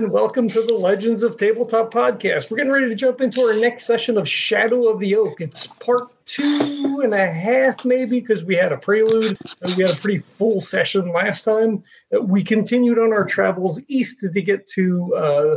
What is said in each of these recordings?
And welcome to the Legends of Tabletop podcast. We're getting ready to jump into our next session of Shadow of the Oak. It's part two and a half, maybe, because we had a prelude and we had a pretty full session last time. Uh, we continued on our travels east to get to uh,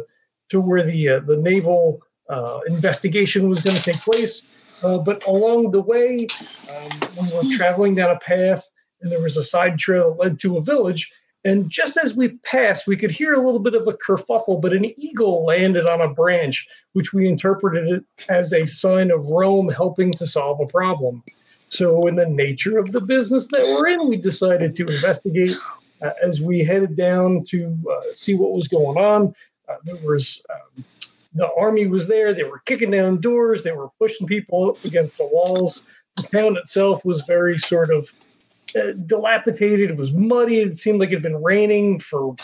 to where the uh, the naval uh, investigation was going to take place. Uh, but along the way, um, we were traveling down a path, and there was a side trail that led to a village and just as we passed, we could hear a little bit of a kerfuffle, but an eagle landed on a branch, which we interpreted as a sign of Rome helping to solve a problem. So, in the nature of the business that we're in, we decided to investigate. Uh, as we headed down to uh, see what was going on, uh, there was um, the army was there. They were kicking down doors. They were pushing people up against the walls. The town itself was very sort of dilapidated. It was muddy. It seemed like it had been raining for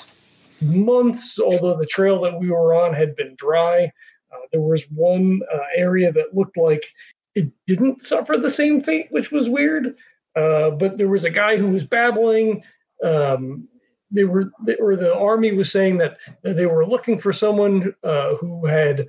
months, although the trail that we were on had been dry. Uh, there was one uh, area that looked like it didn't suffer the same fate, which was weird. Uh, but there was a guy who was babbling. Um, they were, they, or the army was saying that, they were looking for someone uh, who had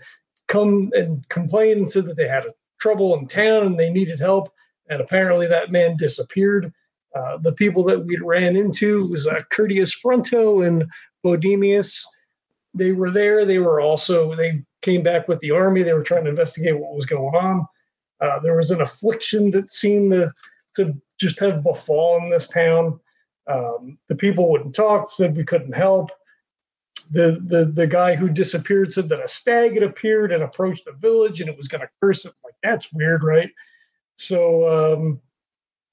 come and complained and said that they had trouble in town and they needed help. And apparently that man disappeared. Uh, the people that we ran into was uh, Curtius Fronto and Bodemius. They were there. They were also they came back with the army. They were trying to investigate what was going on. Uh, there was an affliction that seemed to to just have befallen this town. Um, the people wouldn't talk. Said we couldn't help. The, the the guy who disappeared said that a stag had appeared and approached the village and it was going to curse it. Like that's weird, right? So um,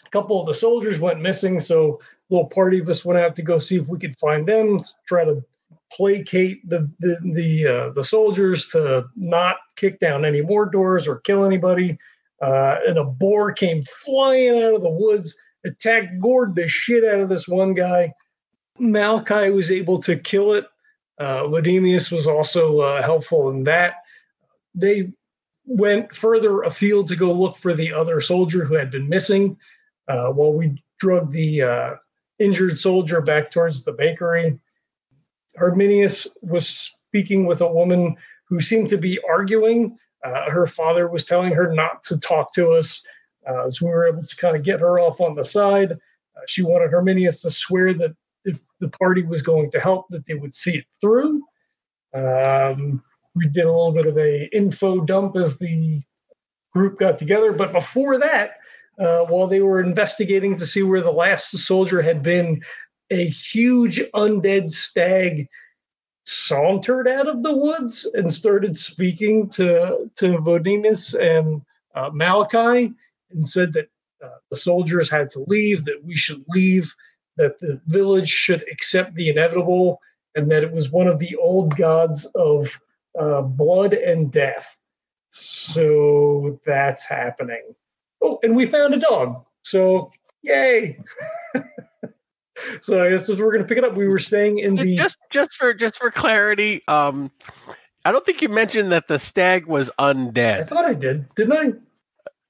a couple of the soldiers went missing, so a little party of us went out to go see if we could find them, try to placate the the the, uh, the soldiers to not kick down any more doors or kill anybody. Uh, and a boar came flying out of the woods, attacked, gored the shit out of this one guy. Malachi was able to kill it. Uh, was also uh, helpful in that. They went further afield to go look for the other soldier who had been missing uh, while we drug the uh, injured soldier back towards the bakery. Arminius was speaking with a woman who seemed to be arguing. Uh, her father was telling her not to talk to us, uh, so we were able to kind of get her off on the side. Uh, she wanted Herminius to swear that if the party was going to help, that they would see it through. Um, we did a little bit of a info dump as the group got together, but before that, uh, while they were investigating to see where the last soldier had been, a huge undead stag sauntered out of the woods and started speaking to to Vodimus and uh, Malachi and said that uh, the soldiers had to leave, that we should leave, that the village should accept the inevitable, and that it was one of the old gods of uh, blood and death. So that's happening. Oh, and we found a dog. So yay. so I guess we're going to pick it up. We were staying in the just just for just for clarity. Um, I don't think you mentioned that the stag was undead. I thought I did, didn't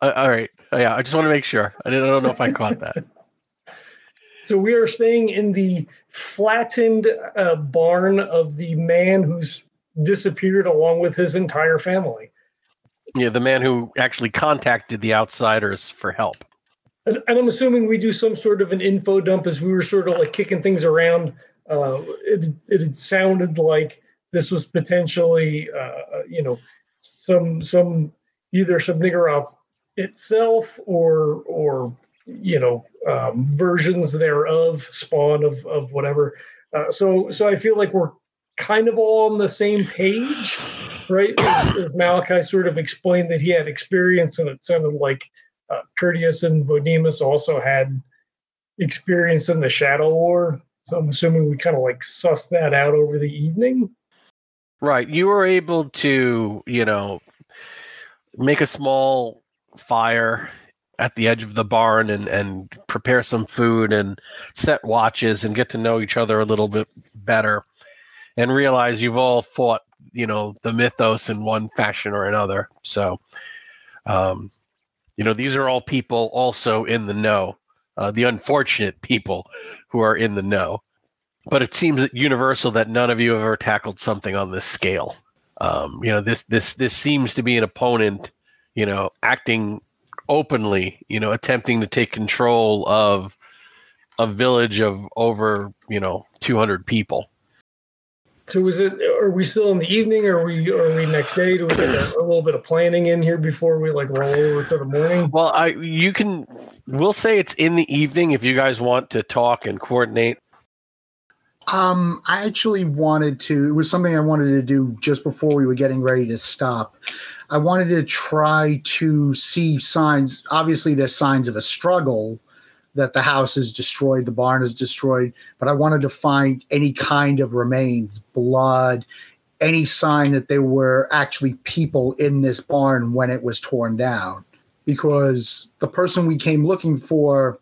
I? Uh, all right. Uh, yeah, I just want to make sure. I didn't. I don't know if I caught that. so we are staying in the flattened uh, barn of the man who's disappeared along with his entire family. Yeah, the man who actually contacted the outsiders for help. And, and I'm assuming we do some sort of an info dump as we were sort of like kicking things around. Uh, it, it sounded like this was potentially, uh, you know, some some either some Shub-Niggurath itself or or you know um, versions thereof, spawn of of whatever. Uh, so so I feel like we're kind of all on the same page, right? As, Malachi sort of explained that he had experience, and it sounded like uh, Curtius and Bodimus also had experience in the Shadow War. So I'm assuming we kind of like sussed that out over the evening. Right. You were able to, you know, make a small fire at the edge of the barn and, and prepare some food and set watches and get to know each other a little bit better and realize you've all fought, you know, the mythos in one fashion or another. So, um, you know, these are all people also in the know, uh, the unfortunate people who are in the know. but it seems universal that none of you have ever tackled something on this scale. Um, you know, this this this seems to be an opponent, you know, acting openly, you know, attempting to take control of a village of over, you know, 200 people. So is it? Are we still in the evening? Or are we? Are we next day? Do we get a, a, little bit of planning in here before we like roll over to the morning? Well, I you can. We'll say it's in the evening if you guys want to talk and coordinate. Um, I actually wanted to. It was something I wanted to do just before we were getting ready to stop. I wanted to try to see signs. Obviously, there's signs of a struggle that the house is destroyed, the barn is destroyed, but I wanted to find any kind of remains, blood, any sign that there were actually people in this barn when it was torn down. Because the person we came looking for,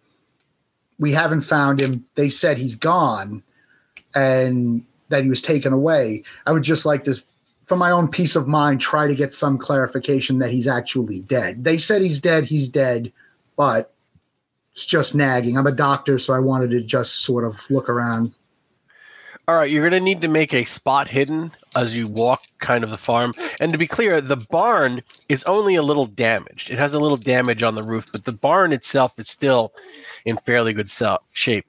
we haven't found him. They said he's gone and that he was taken away. I would just like to, for my own peace of mind, try to get some clarification that he's actually dead. They said he's dead, he's dead, but it's just nagging. I'm a doctor, so I wanted to just sort of look around. All right, you're going to need to make a spot hidden as you walk kind of the farm. And to be clear, the barn is only a little damaged. It has a little damage on the roof, but the barn itself is still in fairly good shape.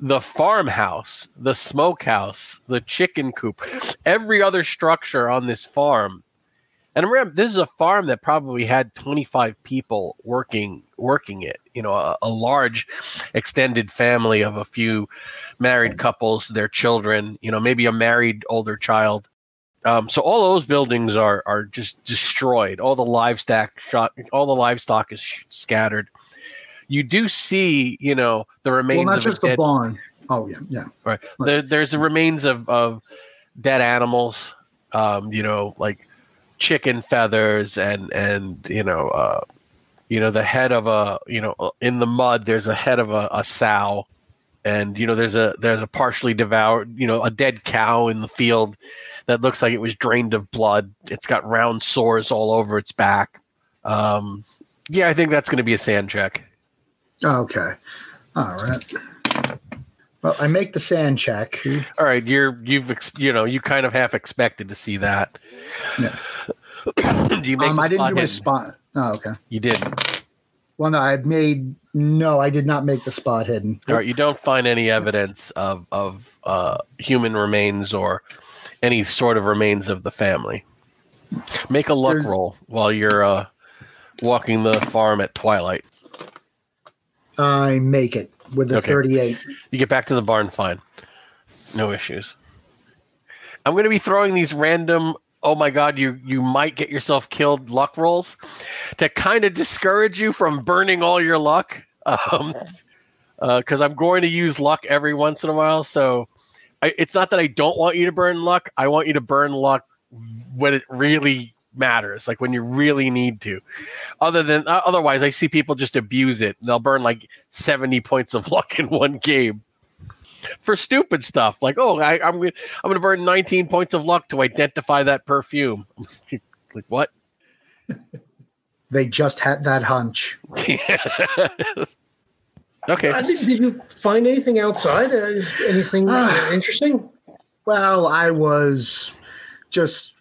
The farmhouse, the smokehouse, the chicken coop, every other structure on this farm and remember, this is a farm that probably had 25 people working working it. You know, a, a, large extended family of a few married couples, their children. You know, maybe a married older child. Um, so all those buildings are are just destroyed. All the livestock shot. All the livestock is sh- scattered. You do see, you know, the remains. Well, not of just the barn. Oh yeah, yeah. Right. right. There, there's the remains of of dead animals. Um, you know, like chicken feathers and and you know uh, you know the head of a you know in the mud there's a head of a, a sow. And you know there's a there's a partially devoured you know a dead cow in the field that looks like it was drained of blood. It's got round sores all over its back. Um yeah i think that's going to be a SAN check. Okay. All right well i make the SAN check all right you're you've you know you kind of half expected to see that yeah do you make? Um, I didn't do my spot. Oh, okay. You didn't. Well, no, I made. No, I did not make the spot hidden. All right, you don't find any evidence of of uh, human remains or any sort of remains of the family. Make a luck There's... roll while you're uh, walking the farm at twilight. I make it with a okay. 38. You get back to the barn fine. No issues. I'm going to be throwing these random oh my god you you might get yourself killed luck rolls to kind of discourage you from burning all your luck um because uh, i'm going to use luck every once in a while so I, it's not that i don't want you to burn luck i want you to burn luck when it really matters like when you really need to other than uh, otherwise i see people just abuse it they'll burn like 70 points of luck in one game for stupid stuff like oh I, am gonna I'm gonna burn 19 points of luck to identify that perfume. like what? They just had that hunch. okay. Uh, did, did, you find anything outside? Uh, anything uh, interesting? Well, I was just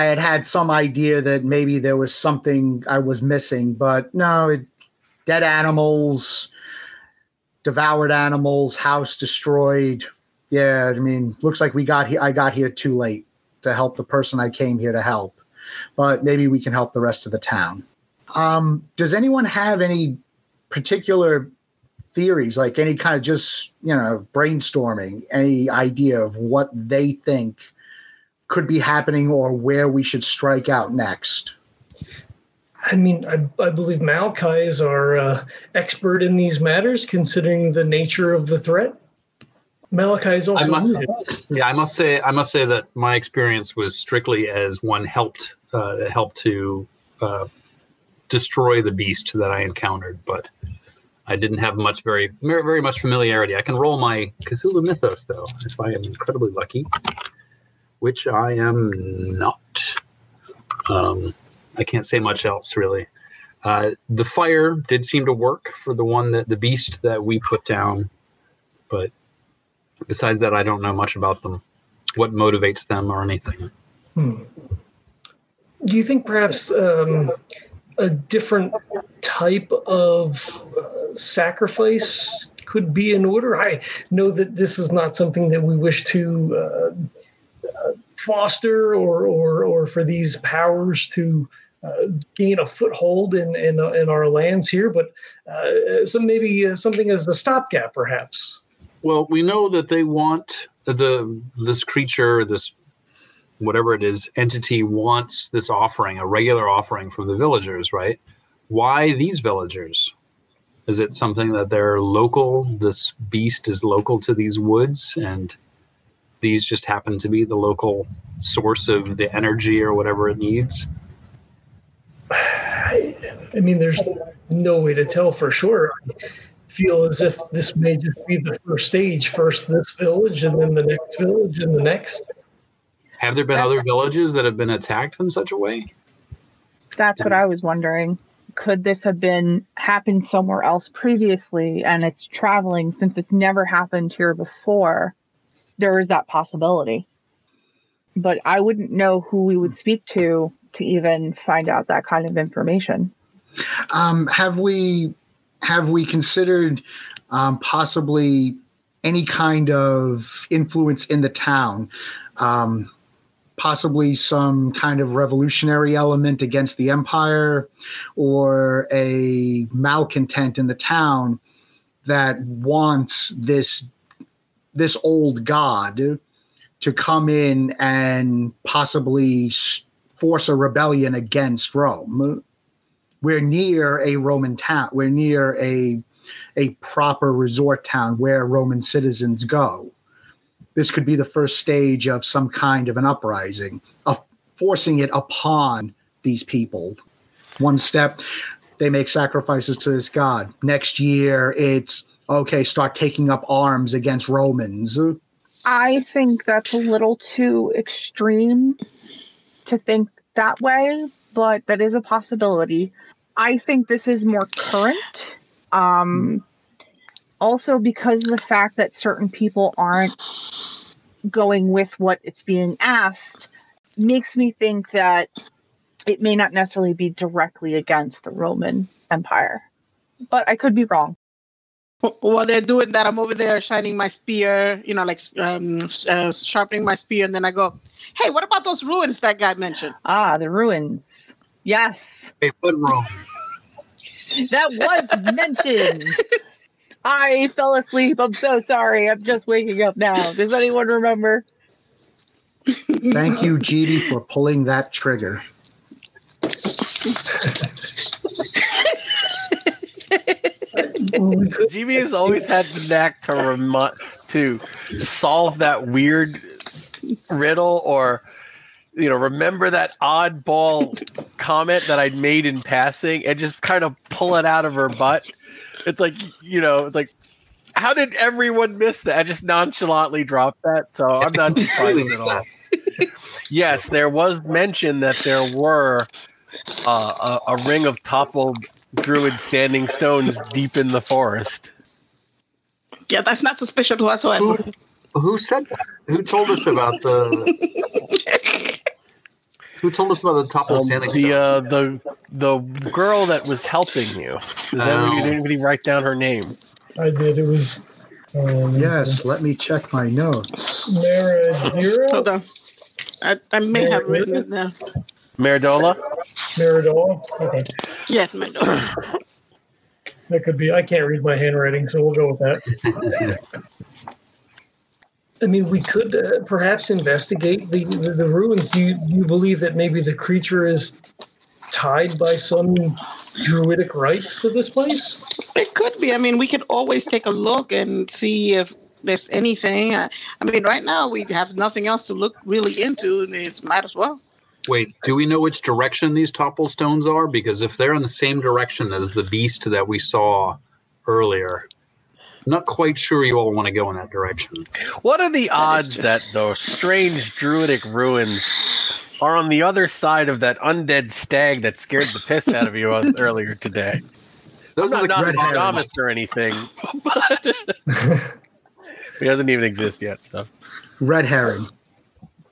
I had had some idea that maybe there was something I was missing, but no, it, dead animals, devoured animals, house destroyed. Yeah, I mean, looks like we got here. I got here too late to help the person I came here to help, but maybe we can help the rest of the town. Um, does anyone have any particular theories, like any kind of just you know brainstorming, any idea of what they think could be happening or where we should strike out next? I mean, I, I believe Malachi is our uh, expert in these matters, considering the nature of the threat. Malachi is also. I must, yeah, I must say, I must say that my experience was strictly as one helped uh, helped to uh, destroy the beast that I encountered, but I didn't have much very very much familiarity. I can roll my Cthulhu Mythos though, if I am incredibly lucky, which I am not. Um, I can't say much else really. Uh, the fire did seem to work for the one that the beast that we put down, but Besides that, I don't know much about them, what motivates them or anything. Hmm. Do you think perhaps um, a different type of uh, sacrifice could be in order? I know that this is not something that we wish to uh, foster or, or, or for these powers to uh, gain a foothold in, in, uh, in our lands here, but uh, some maybe uh, something as a stopgap, perhaps. Well, we know that they want the this creature, this whatever it is, entity wants this offering, a regular offering from the villagers, right? Why these villagers? Is it something that they're local? This beast is local to these woods, and these just happen to be the local source of the energy or whatever it needs. I, I mean, there's no way to tell for sure. I feel as if this may just be the first stage. First, this village, and then the next village, and the next. Have there been other villages that have been attacked in such a way? That's what I was wondering. Could this have been happened somewhere else previously and it's traveling since it's never happened here before? There is that possibility. But I wouldn't know who we would speak to to even find out that kind of information. Um, have we have we considered um, possibly any kind of influence in the town? Um, possibly some kind of revolutionary element against the empire or a malcontent in the town that wants this this old god to come in and possibly force a rebellion against Rome. We're near a Roman town. We're near a a proper resort town where Roman citizens go this could be the first stage of some kind of an uprising, of forcing it upon these people. One step, they make sacrifices to this god. Next year, it's okay, start taking up arms against Romans. I think that's a little too extreme to think that way, but that is a possibility. I think this is more current. Um, also because of the fact that certain people aren't going with what it's being asked makes me think that it may not necessarily be directly against the Roman Empire. But I could be wrong. While they're doing that, I'm over there shining my spear, you know, like um, uh, sharpening my spear, and then I go, "Hey, what about those ruins that guy mentioned?" Ah, the ruins. Yes. Hey, what ruins? that was mentioned. I fell asleep. I'm so sorry. I'm just waking up now. Does anyone remember? Thank you, GD, for pulling that trigger. GB has always had the knack to remi- to solve that weird riddle or you know remember that oddball comment that I'd made in passing and just kind of pull it out of her butt it's like you know, it's like how did everyone miss that? I just nonchalantly dropped that, so I'm not surprised at all. yes, there was mention that there were uh, a, a ring of toppled druid standing stones deep in the forest. Yeah, that's not suspicious whatsoever. Who, who said that? Who told us about the? Who told us about the top of um, standing? The uh, the the girl that was helping you. Does oh. did anybody write down her name? I did. It was. Um, yes, let me check my notes. Maradira? Hold on. I, I may Maradira? have written it down. Maridola? Maridola? Okay. Yes, Maridola. that could be. I can't read my handwriting, so we'll go with that. I mean, we could uh, perhaps investigate the, the, the ruins. Do you, do you believe that maybe the creature is tied by some druidic rites to this place? It could be. I mean, we could always take a look and see if there's anything. I, I mean, right now we have nothing else to look really into. And it might as well. Wait, do we know which direction these topple stones are? Because if they're in the same direction as the beast that we saw earlier, I'm not quite sure you all want to go in that direction. What are the odds that those strange druidic ruins are on the other side of that undead stag that scared the piss out of you earlier today? Those I'm not Nostradamus or anything, but He doesn't even exist yet. So Red herring.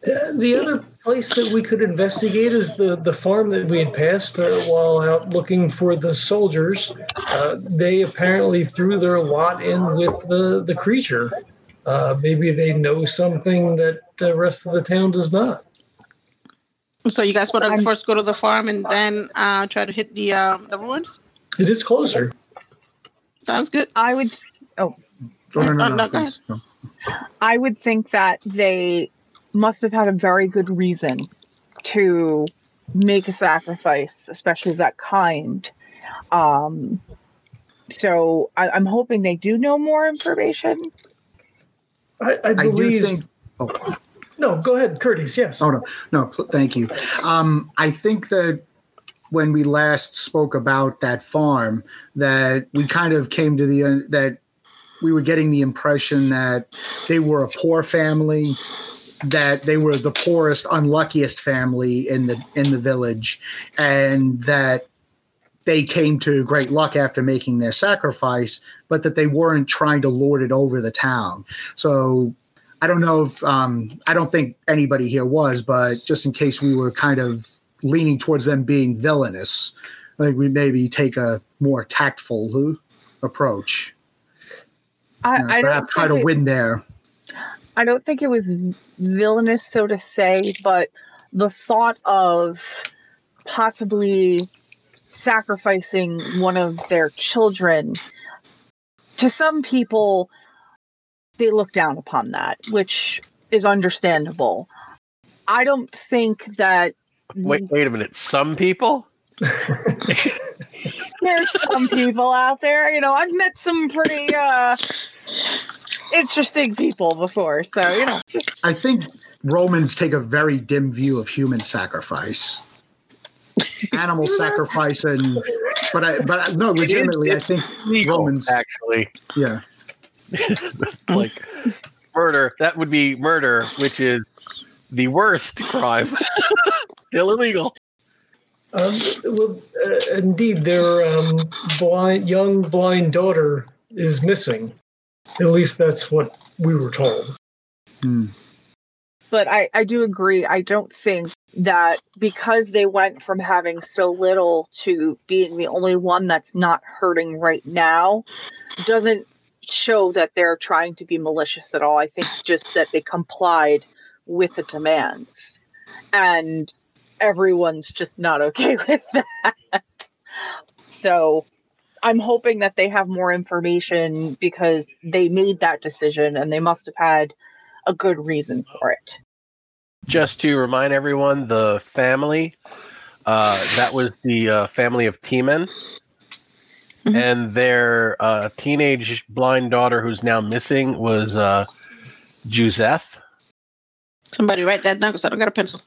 Uh, the other place that we could investigate is the, the farm that we had passed uh, while out looking for the soldiers. Uh, they apparently threw their lot in with the, the creature. Uh, maybe they know something that the rest of the town does not. So you guys want to first go to the farm and then uh, try to hit the uh, the ruins? It is closer. Sounds good. I would Oh, no, no, no, no, go please. No. I would think that they must have had a very good reason to make a sacrifice, especially of that kind. Um, so I, I'm hoping they do know more information. I, I I do believe. think. Oh, no, go ahead, Curtis. Yes. Oh no, no, pl- thank you. Um, I think that when we last spoke about that farm, that we kind of came to the uh, that we were getting the impression that they were a poor family, that they were the poorest, unluckiest family in the in the village, and that they came to great luck after making their sacrifice, but that they weren't trying to lord it over the town. So I don't know if um, I don't think anybody here was, but just in case we were kind of leaning towards them being villainous, I think we maybe take a more tactful approach. I, You know, I don't perhaps try to win there. I don't think it was villainous, so to say, but the thought of possibly sacrificing one of their children to some people, they look down upon that, which is understandable. I don't think that wait, wait a minute. Some people. there's some people out there, you know, I've met some pretty uh interesting people before, so you know, I think Romans take a very dim view of human sacrifice, animal sacrifice, and but I but I, no, legitimately, I think Legal, Romans- actually, yeah. like murder. That would be murder, which is the worst crime. Still illegal. Um, well, uh, indeed, their um, blind, young blind daughter is missing. At least that's what we were told. Hmm. but I, I do agree. I don't think that because they went from having so little to being the only one that's not hurting right now doesn't show that they're trying to be malicious at all. I think just that they complied with the demands. And everyone's just not okay with that. So I'm hoping that they have more information because they made that decision and they must have had a good reason for it. Just to remind everyone, the family uh, that was the uh, family of T-Men, Mhm. and their uh, teenage blind daughter, who's now missing, was uh, Joseph. Somebody write that down because I don't got a pencil.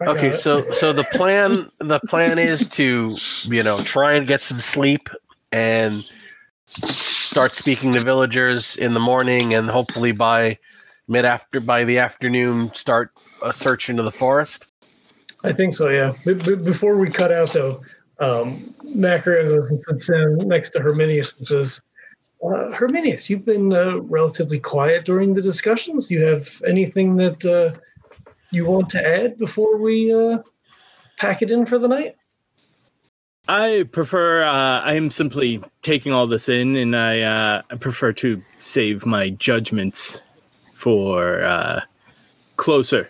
I Okay, so so the plan the plan is to you know try and get some sleep and start speaking to villagers in the morning, and hopefully by mid after by the afternoon start a search into the forest. I think so, yeah. Before we cut out, though, um, and sits next to Herminius and says, uh, Herminius, you've been uh, relatively quiet during the discussions. You have anything that uh, you want to add before we uh, pack it in for the night? I prefer. Uh, I am simply taking all this in, and I, uh, I prefer to save my judgments for uh, closer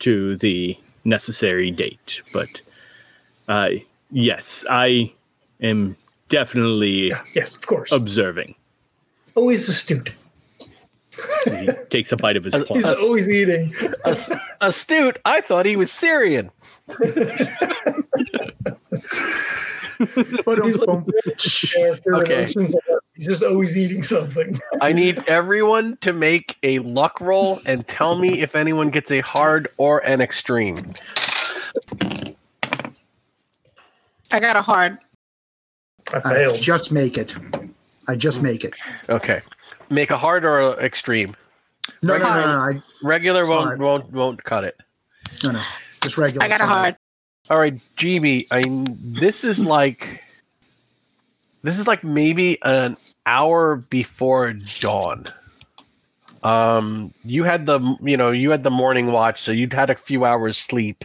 to the necessary date. But uh, yes, I am definitely Yeah, yes, of course. observing. always astute. He takes a bite of his He's He's plum. always eating. Astute. I thought he was Syrian. But He's Character and Okay. oceans He's just always eating something. I need everyone to make a luck roll and tell me if anyone gets a hard or an extreme. I got a hard. I I failed. just make it. I just make it. Okay, make a hard or extreme. No, no, no, no, no, I, Regular won't Hard. won't won't cut it. no, no. Just regular. I got a hard. All right, GB. I this is like this is like maybe an hour before dawn. Um, you had the you know you had the morning watch, so you'd had a few hours sleep.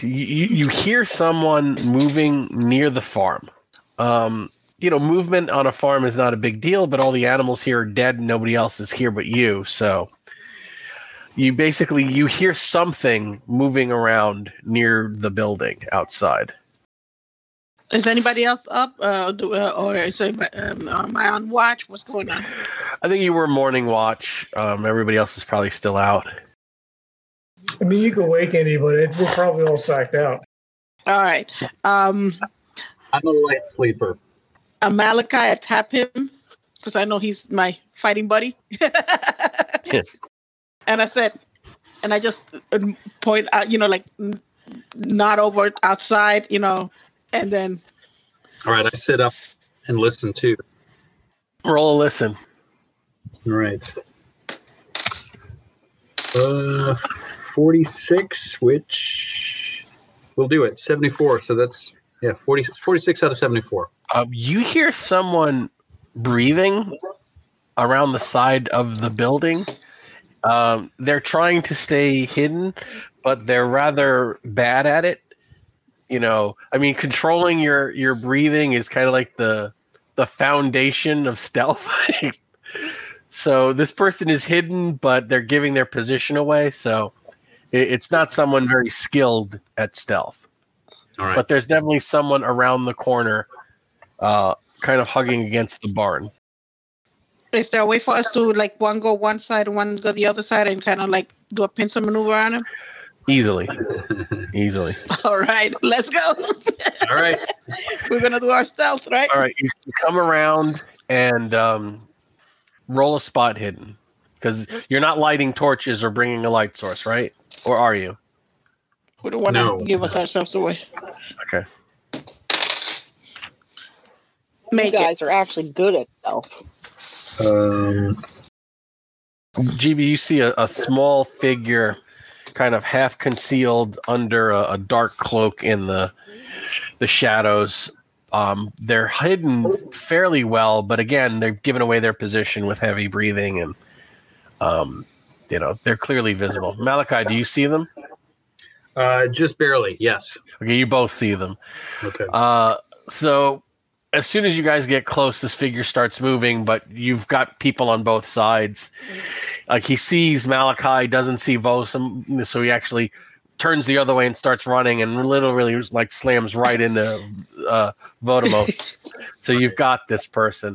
You, you you hear someone moving near the farm. Um, you know, movement on a farm is not a big deal, but all the animals here are dead, and nobody else is here but you. So you basically you hear something moving around near the building outside. Is anybody else up, uh, do, uh, or is um, am I on watch? What's going on? I think you were morning watch. Um, everybody else is probably still out. I mean, you can wake anybody. We're probably all sacked out. All right. Um, I'm a light sleeper. uh, Malachi, I tap him because I know he's my fighting buddy. And I said, and I just uh, point out, you know, like not over outside, you know, and then All right, I sit up and listen too. Roll a listen. All right. Uh, 46, which will do it. 74. So that's, yeah, 40, 46 out of 74. Um, you hear someone breathing around the side of the building. Um, they're trying to stay hidden, but they're rather bad at it. You know, I mean, controlling your your breathing is kind of like the the foundation of stealth. so this person is hidden, but they're giving their position away. So it, it's not someone very skilled at stealth. All right. But there's definitely someone around the corner, uh, kind of hugging against the barn. Is there a way for us to like one go one side and one go the other side and kind of like do a pincer maneuver on him? Easily, easily. All right, let's go. All right. We're gonna do our stealth, right? All right, you you come around and um, roll a spot hidden because you're not lighting torches or bringing a light source, right? Or are you? We don't want to No. give us ourselves away. Okay. Make You guys it. are actually good at stealth. Um, GB, you see a, a small figure, kind of half concealed under a, a dark cloak in the the shadows. Um, they're hidden fairly well, but again, they've given away their position with heavy breathing, and um, you know they're clearly visible. Malachi, do you see them? uh, just barely. Yes. Okay, you both see them. Okay. Uh, so as soon as you guys get close, this figure starts moving, but you've got people on both sides. Like he sees Malachi, doesn't see Vosum, so he actually turns the other way and starts running, and literally like slams right into uh, Vodamos. so you've got this person,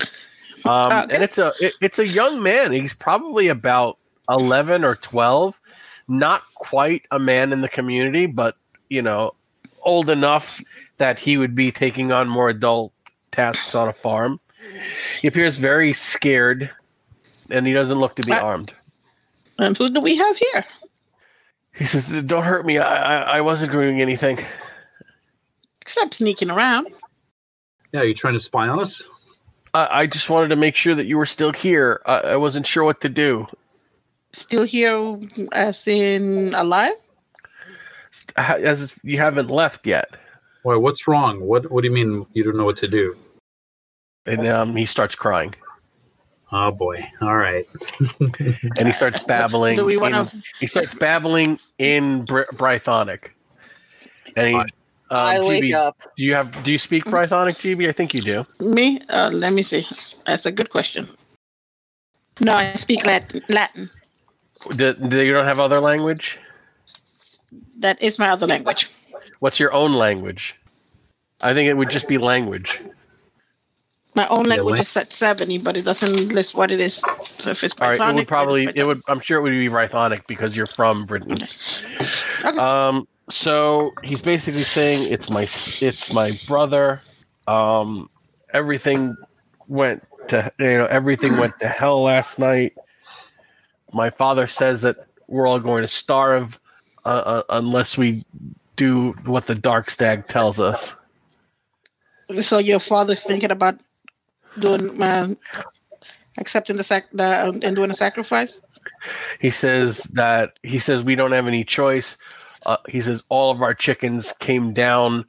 um, Okay. and it's a it, it's a young man. He's probably about eleven or twelve, not quite a man in the community, but you know, old enough that he would be taking on more adult tasks on a farm. He appears very scared, and he doesn't look to be Uh, armed. And who do we have here? He says, "Don't hurt me. I, I, I wasn't doing anything." Except sneaking around. Yeah, are you trying to spy on us? I, I just wanted to make sure that you were still here. I, I wasn't sure what to do. Still here, as in alive? As if you haven't left yet, Why, what's wrong? What What do you mean you don't know what to do? And um, he starts crying, Oh boy. All right. and he starts babbling. Do we want in- he starts babbling in Br- Brythonic, and he. Um, I wake GB, up. do you have? Do you speak Brythonic, GB? I think you do. Me? Uh, let me see. That's a good question. No, I speak Latin. Latin. Do, do you don't have other language? That is my other language. What's your own language? I think it would just be language. My own Yeah, language lang- is set 70, but it doesn't list what it is. So if it's All right, it would probably it's it would. I'm sure it would be Brythonic because you're from Britain. Okay. Um. So he's basically saying it's my it's my brother. Um. Everything went to you know everything went to hell last night. My father says that we're all going to starve uh, uh, unless we do what the dark stag tells us. So your father's thinking about doing, uh, accepting the sac, the, and doing a sacrifice. He says that he says we don't have any choice. Uh, he says all of our chickens came down.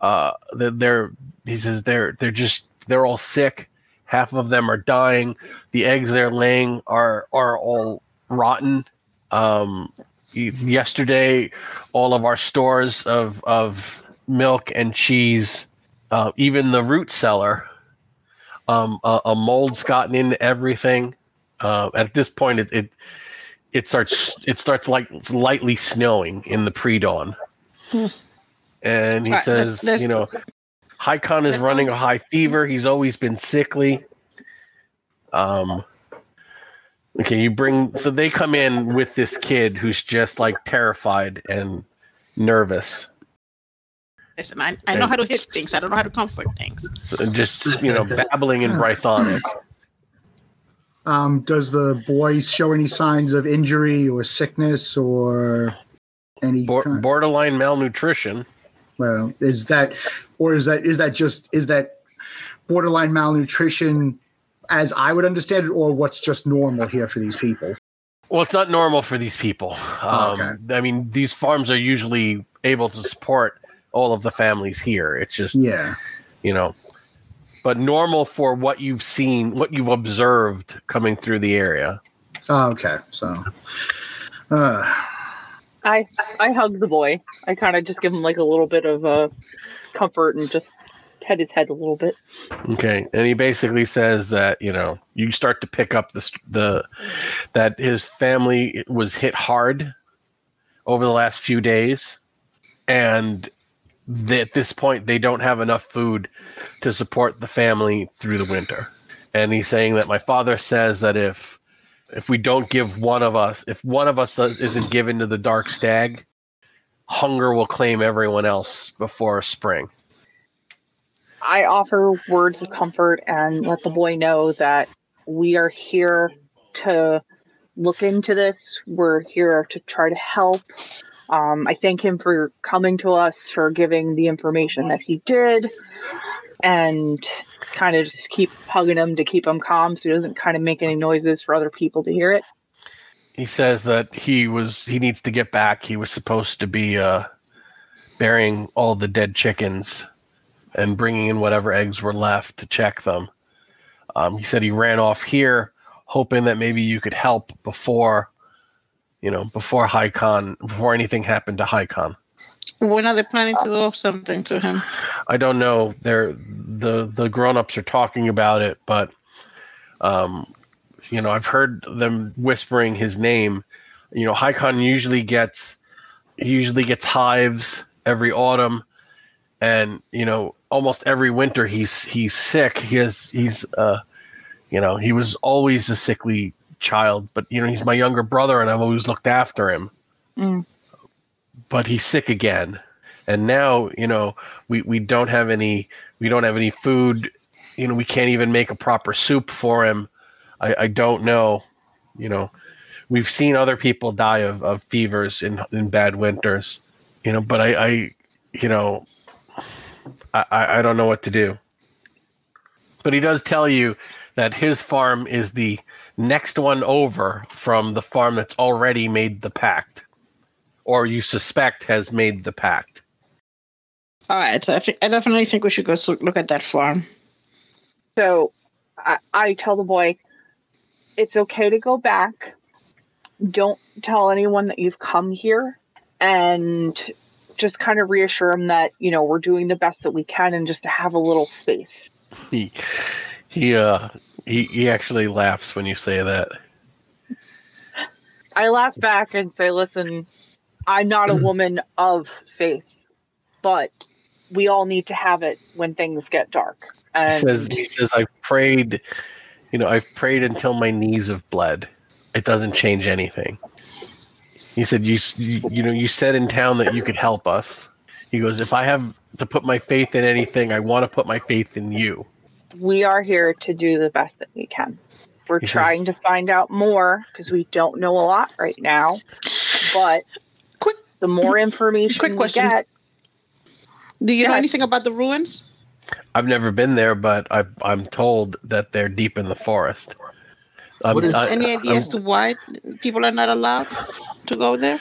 Uh, they're he says they're they're just they're all sick, half of them are dying. The eggs they're laying are are all rotten. Um, yesterday, all of our stores of of milk and cheese, uh, even the root cellar, um, a, a mold's gotten into everything. Uh, at this point, it, it it starts it starts like lightly snowing in the pre dawn, Hmm. and he Right, says, let's- you know, Haikon is running a high fever. He's always been sickly. Um. Okay, you bring so they come in with this kid who's just like terrified and nervous, Listen, I, I know how to hit things. I don't know how to comfort things. just you know babbling in Brythonic. Um, does the boy show any signs of injury or sickness or any? Bor- kind- borderline malnutrition. well, is that, or is that is that just is that borderline malnutrition, as I would understand it, or what's just normal here for these people? Well, it's not normal for these people. Um, Okay. I mean, these farms are usually able to support all of the families here. It's just, Yeah. you know, but normal for what you've seen, what you've observed coming through the area. Oh, okay. So, uh, I I hug the boy. I kind of just give him like a little bit of uh, comfort and just pet his head a little bit. Okay, and he basically says that you know you start to pick up the the that his family was hit hard over the last few days, and th- at this point they don't have enough food to support the family through the winter. And he's saying that my father says that if if we don't give one of us, if one of us isn't given to the dark stag, hunger will claim everyone else before spring. I offer words of comfort and let the boy know that we are here to look into this. We're here to try to help. Um, I thank him for coming to us, for giving the information that he did, and kind of just keep hugging him to keep him calm so he doesn't kind of make any noises for other people to hear it. he says that he was he needs to get back. He was supposed to be uh, burying all the dead chickens and bringing in whatever eggs were left to check them. Um, he said he ran off here, hoping that maybe you could help before, you know, before Haikon, before anything happened to Haikon. When are they planning to do something to him? I don't know. They're the the grown ups are talking about it, but um, you know, I've heard them whispering his name. You know, Haikon usually gets he usually gets hives every autumn, and you know, almost every winter he's he's sick. He has he's uh, you know, he was always a sickly child, but you know, he's my younger brother, and I've always looked after him. Mm. But he's sick again, and now you know we we don't have any we don't have any food. You know, we can't even make a proper soup for him. I, I don't know. You know, we've seen other people die of, of fevers in in bad winters. You know, but I, I you know, I, I I don't know what to do. But he does tell you that his farm is the next one over from the farm that's already made the pact, or you suspect has made the pact. All right, I, think, I definitely think we should go look at that farm. So I, I tell the boy, it's okay to go back. Don't tell anyone that you've come here and just kind of reassure him that, you know, we're doing the best that we can and just to have a little faith. He he uh he, he actually laughs when you say that. I laugh back and say, listen, I'm not a woman of faith, but we all need to have it when things get dark. He And says he says I've prayed, you know, I've prayed until my knees have bled. It doesn't change anything. He said you you, you know you said in town that you could help us. He goes if I have to put my faith in anything, I want to put my faith in you. We are here to do the best that we can. We're He says- trying to find out more because we don't know a lot right now. But Quick, the more information Quick we question. get, do you know anything about the ruins? I've never been there, but I, I'm told that they're deep in the forest. Um, What is- I- Any idea I'm- as to why people are not allowed to go there?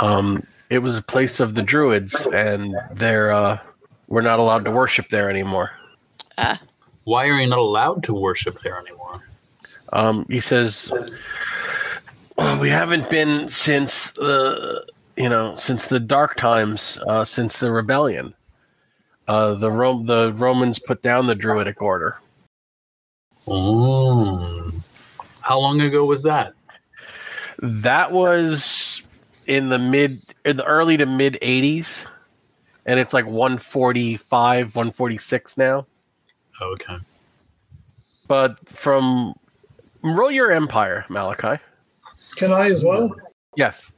Um, it was a place of the druids, and they're uh, we're not allowed to worship there anymore. Ah, Why are you not allowed to worship there anymore? Um, he says, well, "We haven't been since the you know since the dark times, uh, since the rebellion. Uh, the Rome the Romans put down the Druidic order. Mm. How long ago was that? That was in the mid, in the early to mid '80s, and it's like 145, 146 now. Okay. But from roll your empire, Malachi. Can I as well? Yes.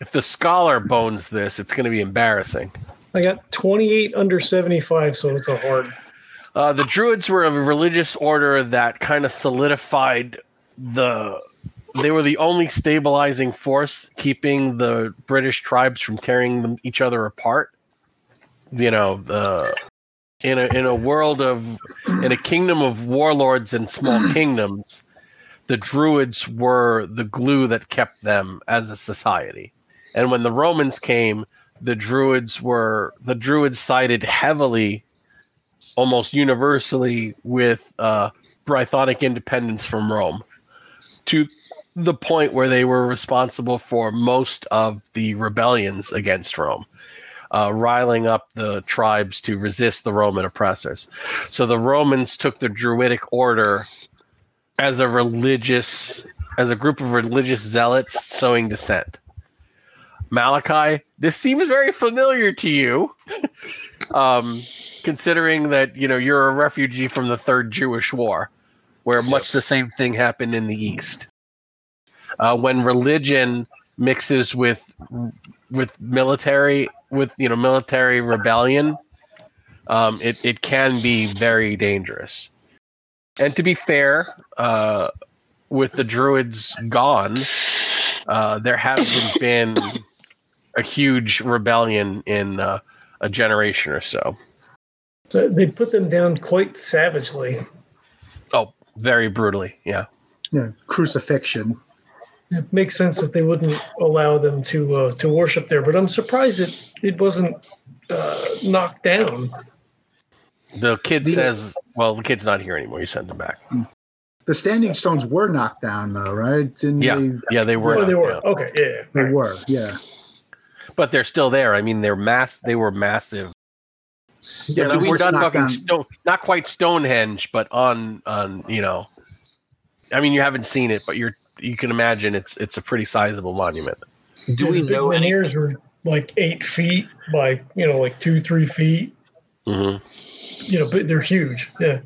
If the scholar bones this, it's going to be embarrassing. I got 28 under 75, so it's a hard. Uh, the Druids were a religious order that kind of solidified the. They were the only stabilizing force keeping the British tribes from tearing them, each other apart. You know, the in a in a world of in a kingdom of warlords and small kingdoms, the Druids were the glue that kept them as a society. And when the Romans came, the Druids were the Druids sided heavily, almost universally, with uh, Brythonic independence from Rome, to the point where they were responsible for most of the rebellions against Rome, uh, riling up the tribes to resist the Roman oppressors. So the Romans took the Druidic order as a religious, as a group of religious zealots sowing dissent. Malachi, this seems very familiar to you, um, considering that you know you're a refugee from the Third Jewish War, where much the same thing happened in the East. Uh, when religion mixes with with military, with you know military rebellion, um, it it can be very dangerous. And to be fair, uh, with the Druids gone, uh, there hasn't been a huge rebellion in uh, a generation or so. So They put them down quite savagely. Oh, very brutally. Yeah. Yeah, crucifixion. It makes sense that they wouldn't allow them to uh, to worship there, but I'm surprised it it wasn't uh, knocked down. The kid says, well, the kid's not here anymore. You sent him back. The standing stones were knocked down, though, right? Didn't Yeah. they? Yeah, they were. oh, they were. down. Okay, yeah. They were, yeah. But they're still there. I mean, they're mass. They were massive. Yeah, You know, the we're ones not talking down- stone, not quite Stonehenge, but on on you know. I mean, you haven't seen it, but you're you can imagine it's it's a pretty sizable monument. Do we the big know any? menhirs were like eight feet by you know like two three feet. hmm You know, but they're huge. Yeah.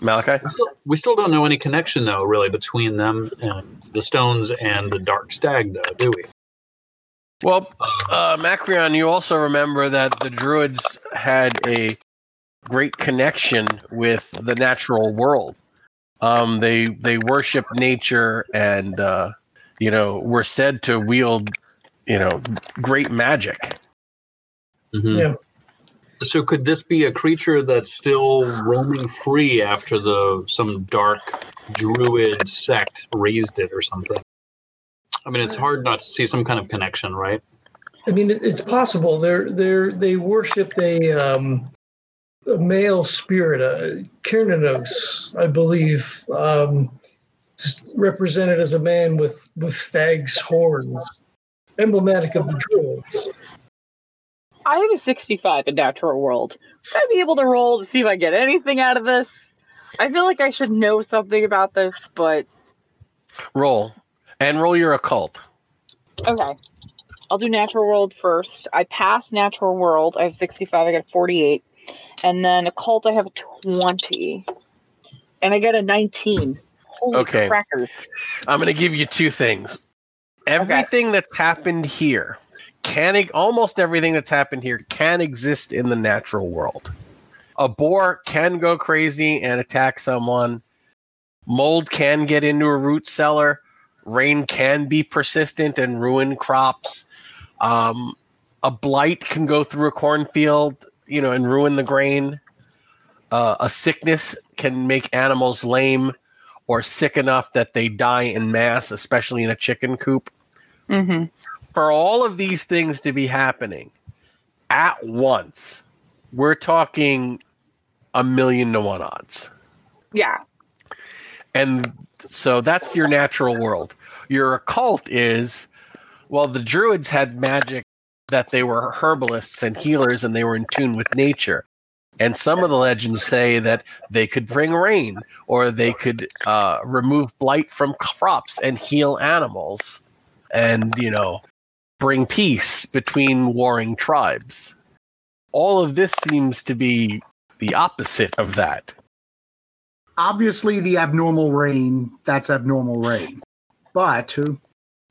Malachi. We still, we still don't know any connection though, really, between them and the stones and the dark stag, though, do we? Well, uh, Macrion, you also remember that the Druids had a great connection with the natural world. Um, they they worship nature and uh, you know were said to wield you know great magic. Mhm. Yeah. So could this be a creature that's still roaming free after the some dark druid sect raised it or something? I mean, it's hard not to see some kind of connection, right? I mean, it's possible. They're they're they worshipped a um, a male spirit, a Cernunnos, I believe, um, s- represented as a man with with stag's horns, emblematic of the druids. I have a 65 in Natural World. Would I be able to roll to see if I get anything out of this? I feel like I should know something about this, but Roll and roll your occult. okay. I'll do Natural World first. I pass Natural World. I have 65. I got 48. And then Occult, I have a 20. And I get a 19. Holy Okay. crackers. I'm going to give you two things. Everything that's happened here can almost everything that's happened here can exist in the natural world. A boar can go crazy and attack someone. Mold can get into a root cellar. Rain can be persistent and ruin crops. Um, a blight can go through a cornfield, you know, and ruin the grain. Uh, a sickness can make animals lame or sick enough that they die in mass, especially in a chicken coop. Mm-hmm. For all of these things to be happening at once, we're talking a million to one odds. Yeah. And so that's your natural world. Your occult is, well, the druids had magic that they were herbalists and healers and they were in tune with nature. And some of the legends say that they could bring rain or they could uh, remove blight from crops and heal animals and, you know, bring peace between warring tribes. All of this seems to be the opposite of that. obviously the abnormal rain that's abnormal rain but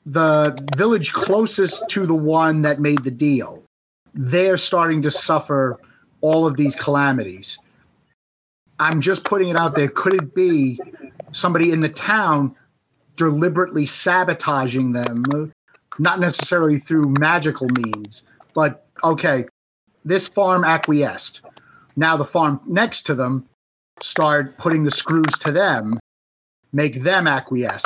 the village closest to the one that made the deal. They're starting to suffer all of these calamities. I'm just putting it out there. Could it be somebody in the town deliberately sabotaging them not necessarily through magical means but okay this farm acquiesced. Now the farm next to them start putting the screws to them, make them acquiesce,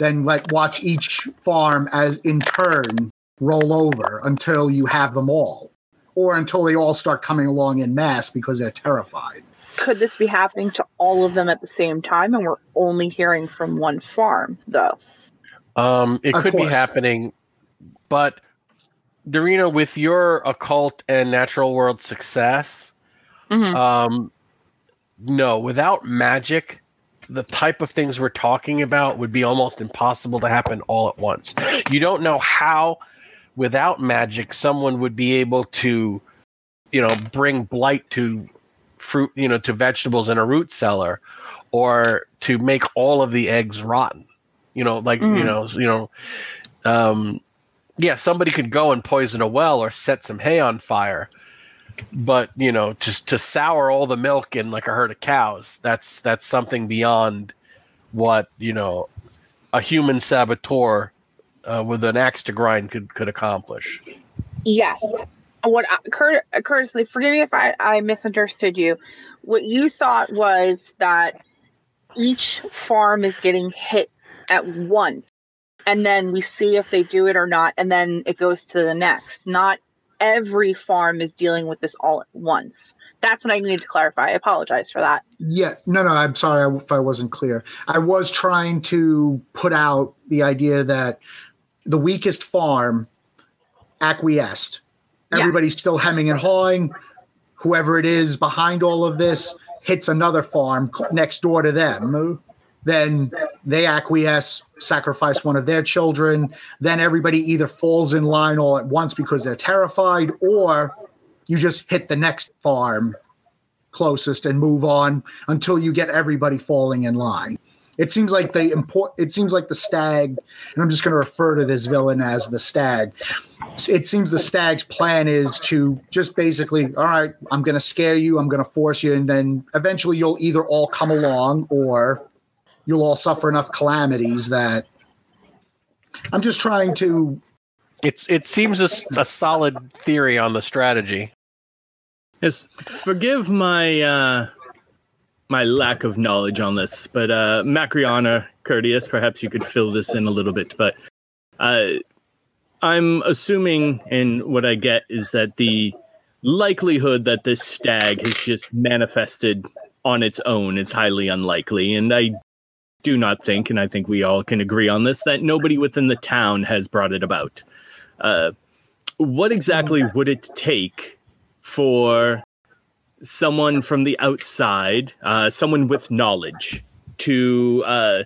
then let watch each farm as in turn roll over until you have them all, or until they all start coming along in mass because they're terrified. Could this be happening to all of them at the same time and we're only hearing from one farm though? Um, it Of could be happening, but Dorina, with your occult and natural world success, Mhm. um, no, without magic, the type of things we're talking about would be almost impossible to happen all at once. You don't know how, without magic, someone would be able to, you know, bring blight to fruit, you know, to vegetables in a root cellar, or to make all of the eggs rotten. You know, like you Mm. know, you know, um, yeah, somebody could go and poison a well or set some hay on fire but you know just to sour all the milk in like a herd of cows that's that's something beyond what you know a human saboteur uh, with an axe to grind could could accomplish Yes. What I, Curt, Curtis, forgive me if I, I misunderstood you. What you thought was that each farm is getting hit at once, and then we see if they do it or not, and then it goes to the next. Not every farm is dealing with this all at once. That's what I needed to clarify. I apologize for that. Yeah, no, no, I'm sorry if I wasn't clear. I was trying to put out the idea that the weakest farm acquiesced. Yeah. Everybody's still hemming and hawing. Whoever it is behind all of this hits another farm next door to them. Then they acquiesce, sacrifice one of their children. Then everybody either falls in line all at once because they're terrified, or you just hit the next farm closest and move on until you get everybody falling in line. It seems like the import. It seems like the stag, and I'm just going to refer to this villain as the stag. It seems the stag's plan is to just basically, all right, I'm going to scare you, I'm going to force you, and then eventually you'll either all come along or you'll all suffer enough calamities that I'm just trying to. it's it seems a solid theory on the strategy Yes, forgive my uh, my lack of knowledge on this, but uh, Macriana, Courteous, perhaps you could fill this in a little bit. But uh, I'm assuming, and what I get is that the likelihood that this stag has just manifested on its own is highly unlikely, and I do not think, and I think we all can agree on this, that nobody within the town has brought it about. Uh, what exactly would it take for someone from the outside, uh, someone with knowledge, to uh,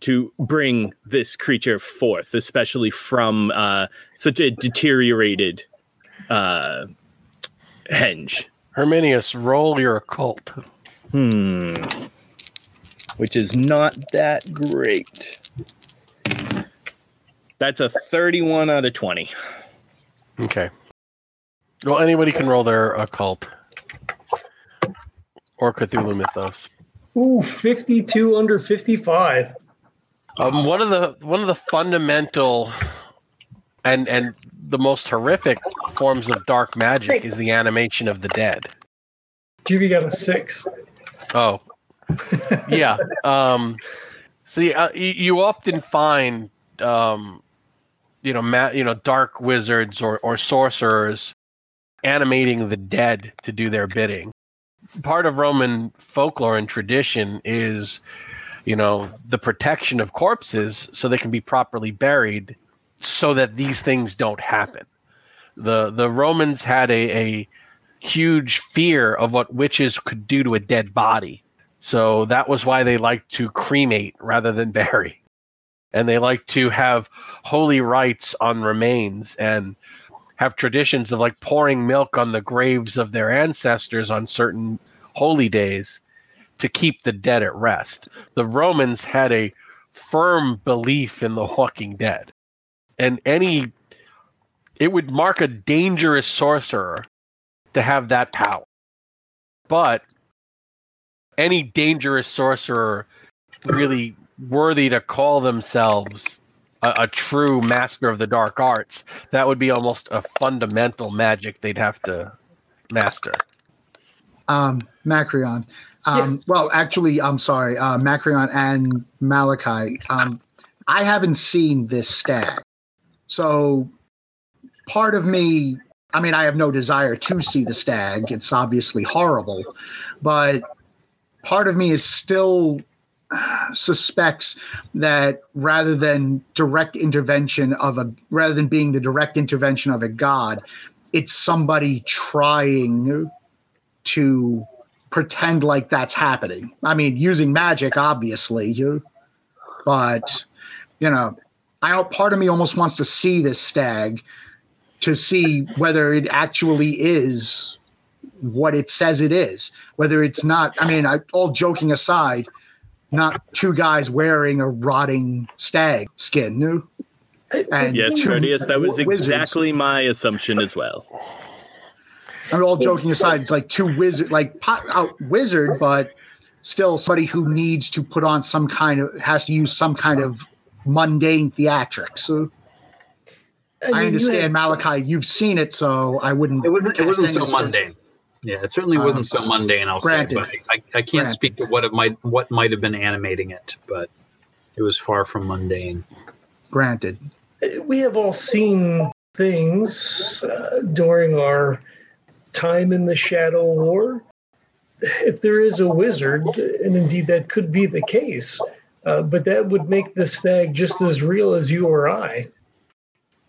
to bring this creature forth, especially from uh, such a deteriorated uh, henge. herminius roll your occult Hmm. Which is not that great. That's a 31 out of 20. okay well anybody can roll their occult or cthulhu mythos Ooh, 52 under 55. Um, one of the one of the fundamental and and the most horrific forms of dark magic Six. is the animation of the dead. Jimmy got a six. Oh, yeah. Um, see, uh, you, often find, um, you know, ma- you know, dark wizards or or sorcerers animating the dead to do their bidding. part of Roman folklore and tradition is, you know, the protection of corpses so they can be properly buried, so that these things don't happen. the The Romans had a, a huge fear of what witches could do to a dead body, so that was why they liked to cremate rather than bury, and they like to have holy rites on remains and have traditions of like pouring milk on the graves of their ancestors on certain holy days to keep the dead at rest. The Romans had a firm belief in the walking dead. And any it would mark a dangerous sorcerer to have that power. But any dangerous sorcerer really worthy to call themselves a, a, true master of the dark arts, that would be almost a fundamental magic they'd have to master. Um, Macrion. Um, yes. Well, actually, I'm sorry, uh, Macrion and Malachi. Um, I haven't seen this stag. So part of me, I mean, I have no desire to see the stag. It's obviously horrible. But part of me is still suspects that rather than direct intervention of a rather than being the direct intervention of a god it's somebody trying to pretend like that's happening. I mean using magic obviously but you know i part of me almost wants to see this stag to see whether it actually is what it says it is whether it's not i mean I, all joking aside not two guys wearing a rotting stag skin. No? And yes, Courteous, that was wizards. exactly my assumption as well. I'm all joking aside. It's like two wizard, like uh, wizard, but still somebody who needs to put on some kind of has to use some kind of mundane theatrics. So, I, mean, I understand, you had, Malachi. You've seen it, so I wouldn't. It wasn't. It wasn't so mundane. Yeah, it certainly wasn't um, so mundane. I'll granted. say, but I, I can't granted. speak to what it might what might have been animating it, but it was far from mundane. Granted, we have all seen things uh, during our time in the Shadow War. If there is a wizard, and indeed that could be the case, uh, but that would make the stag just as real as you or I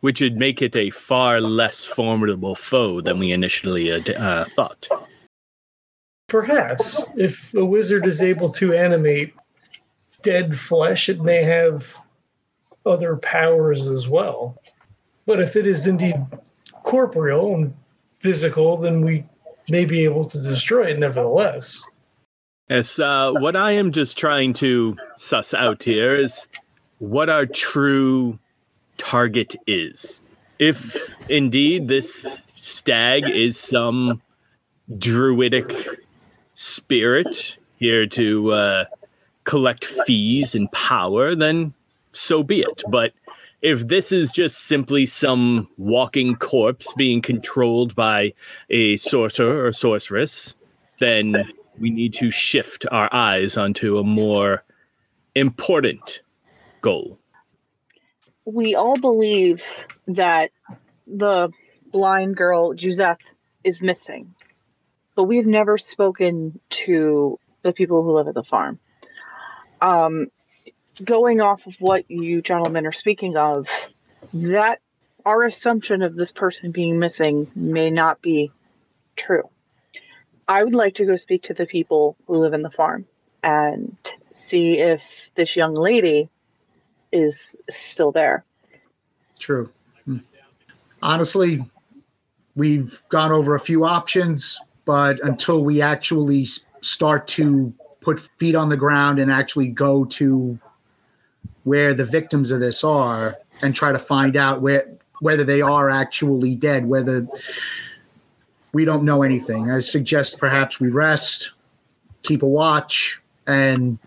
which would make it a far less formidable foe than we initially uh, uh, thought. Perhaps, if a wizard is able to animate dead flesh, it may have other powers as well. But if it is indeed corporeal and physical, then we may be able to destroy it nevertheless. Yes, uh, what I am just trying to suss out here is what our true target is. If indeed this stag is some druidic spirit here to uh, collect fees and power, then so be it. But if this is just simply some walking corpse being controlled by a sorcerer or sorceress, then we need to shift our eyes onto a more important goal we all believe that the blind girl Joseph is missing, but we've never spoken to the people who live at the farm. Um, going off of what you gentlemen are speaking of, that our assumption of this person being missing may not be true. I would like to go speak to the people who live in the farm and see if this young lady is still there. True. Hmm. Honestly, we've gone over a few options, but until we actually start to put feet on the ground and actually go to where the victims of this are and try to find out where whether they are actually dead, whether we don't know anything. I suggest perhaps we rest, keep a watch, and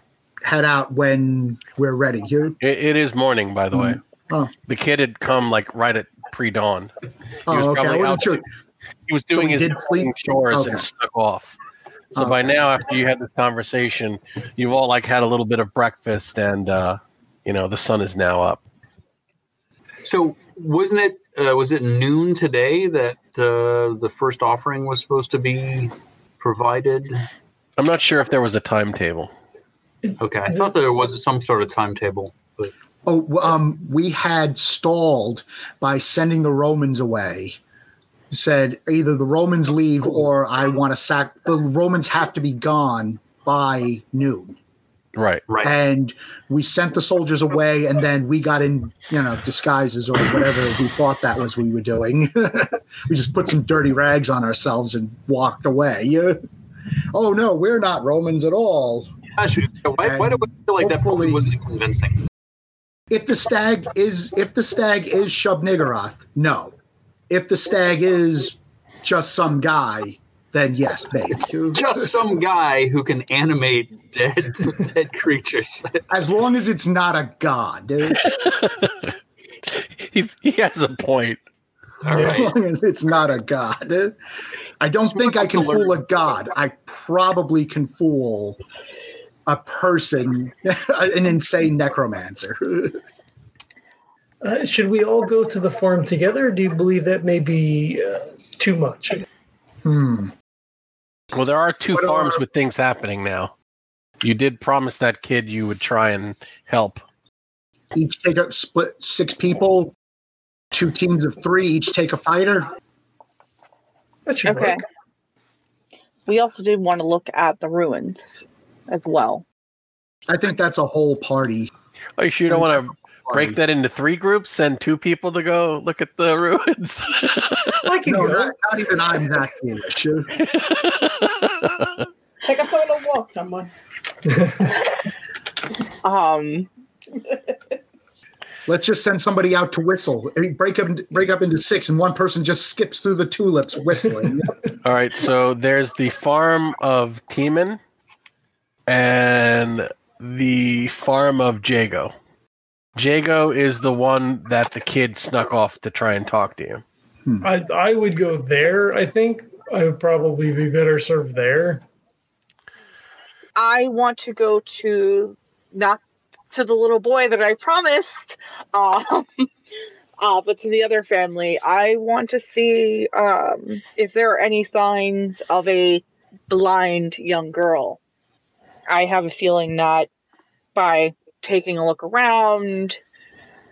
head out when we're ready. Here, it, it is morning, by the mm-hmm. way. Oh. The kid had come like right at pre dawn. Oh, okay. I wasn't sure. He was doing so he his chores okay. and stuck off. So okay. by now, after you had this conversation, you've all like had a little bit of breakfast, and uh, you know the sun is now up. So wasn't it uh, was it noon today that uh, the first offering was supposed to be provided. I'm not sure if there was a timetable. Okay, I thought there was some sort of timetable. But Oh, um, we had stalled by sending the Romans away. Said either the Romans leave or I want to sack. The Romans have to be gone by noon. Right. right, And we sent the soldiers away, and then we got in, you know, disguises or whatever we thought that was we were doing. we just put some dirty rags on ourselves and walked away. Oh no, we're not Romans at all. Actually, why, why do we feel like that probably wasn't convincing? if the stag is if the stag is Shub-Niggurath, no. If the stag is just some guy, then yes, maybe. Just some guy who can animate dead dead creatures. As long as it's not a god. dude. He's, he has a point. All As right. long as it's not a god. I don't Just think I can fool a god. I probably can fool a person, an insane necromancer. Uh, should we all go to the farm together? Do you believe that may be uh, too much? Hmm. Well, there are two What farms are- with things happening now. You did promise that kid you would try and help. Each take a split six people, two teams of three, each take a fighter. That should Okay. work. We also did want to look at the ruins as well. I think that's a whole party. Oh, you sure you don't want to break that into three groups? Send two people to go look at the ruins. I can No, go. not, not even I'm that foolish. Take a solo walk, someone. Um, Let's just send somebody out to whistle. I mean, break up, break up into six, and one person just skips through the tulips whistling. All right, so there's the farm of Teeman and the farm of Jago. Jago is the one that the kid snuck off to try and talk to you. I I would go there. I think I would probably be better served there. I want to go to not to the little boy that I promised, um, uh, but to the other family. I want to see um, if there are any signs of a blind young girl. I have a feeling that by taking a look around,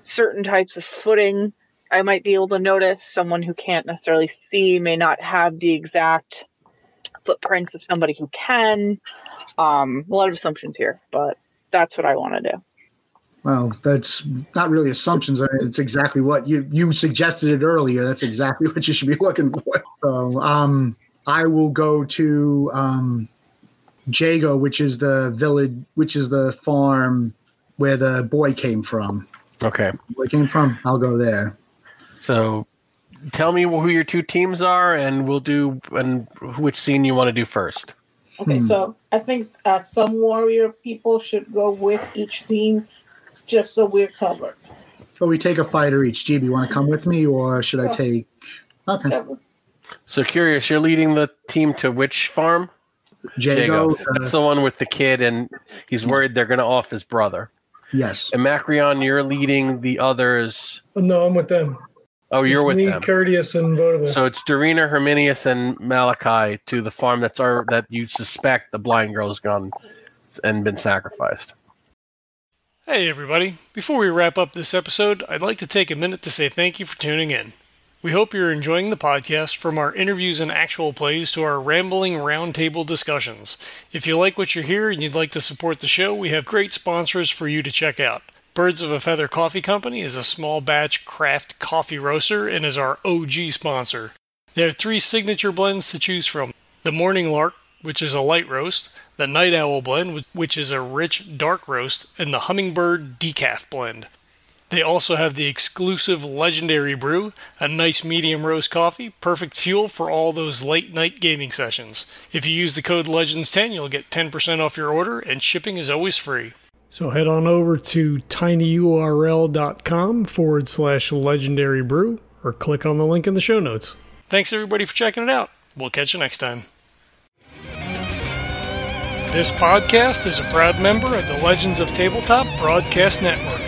certain types of footing, I might be able to notice someone who can't necessarily see may not have the exact footprints of somebody who can. Um, a lot of assumptions here, but that's what I want to do. well, that's not really assumptions. It's exactly what you you suggested it earlier. That's exactly what you should be looking for. So, um, I will go to um, Jago, which is the village, which is the farm where the boy came from. Okay, Boy came from. I'll go there. so tell me who your two teams are, and we'll do and which scene you want to do first. Okay, Hmm. so I think uh, some warrior people should go with each team just so we're covered. So we take a fighter each. GB, you want to come with me, or should I take? Okay, Covered. So Courteous, you're leading the team to which farm? Jago. That's Uh, the one with the kid, and he's worried they're going to off his brother. yes. And Macrion, you're leading the others. No, I'm with them. Oh, you're It's with me, them. Courteous, and Votivus. So it's Darina, Herminius, and Malachi to the farm that's our, that you suspect the blind girl's gone and been sacrificed. Hey, everybody. Before we wrap up this episode, I'd like to take a minute to say thank you for tuning in. We hope you're enjoying the podcast from our interviews and actual plays to our rambling roundtable discussions. If you like what you hear and you'd like to support the show, we have great sponsors for you to check out. Birds of a Feather Coffee Company is a small batch craft coffee roaster and is our OG sponsor. They have three signature blends to choose from the Morning Lark, which is a light roast, the Night Owl blend, which is a rich dark roast, and the Hummingbird Decaf blend. They also have the exclusive Legendary Brew, a nice medium roast coffee, perfect fuel for all those late night gaming sessions. If you use the code LEGENDS10, you'll get 10% off your order, and shipping is always free. So head on over to tinyurl.com forward slash legendary brew or click on the link in the show notes. Thanks everybody for checking it out. We'll catch you next time. This podcast is a proud member of the Legends of Tabletop Broadcast Network.